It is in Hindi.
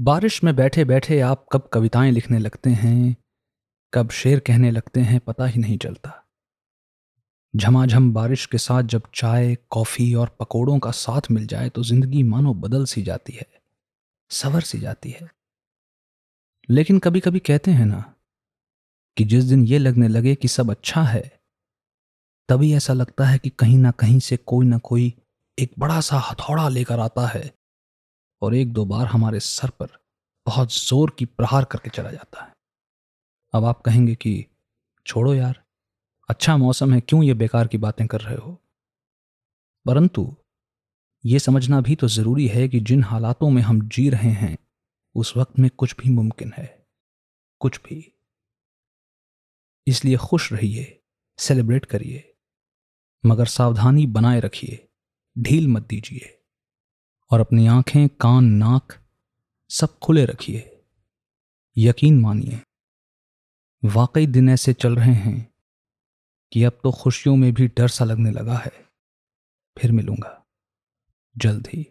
बारिश में बैठे बैठे आप कब कविताएँ लिखने लगते हैं, कब शेर कहने लगते हैं, पता ही नहीं चलता। झमाझम बारिश के साथ जब चाय, कॉफ़ी और पकोड़ों का साथ मिल जाए तो ज़िंदगी मानो बदल सी जाती है, सवर सी जाती है। लेकिन कभी कभी कहते हैं ना कि जिस दिन ये लगने लगे कि सब अच्छा है, तभी ऐसा लगता है कि कहीं ना कहीं से कोई ना कोई एक बड़ा सा हथौड़ा लेकर आता है। और एक दो बार हमारे सर पर बहुत ज़ोर की प्रहार करके चला जाता है। अब आप कहेंगे कि, छोड़ो यार अच्छा मौसम है, क्यों ये बेकार की बातें कर रहे हो? परंतु ये समझना भी तो ज़रूरी है कि जिन हालातों में हम जी रहे हैं, उस वक्त में कुछ भी मुमकिन है। कुछ भी। इसलिए खुश रहिए, सेलिब्रेट करिए, मगर सावधानी बनाए रखिए, ढील मत दीजिए। और अपनी आँखें, कान, नाक सब खुले रखिए। यकीन मानिए, वाकई दिन ऐसे चल रहे हैं कि अब तो खुशियों में भी डर सा लगने लगा है। फिर मिलूँगा। जल्द ही।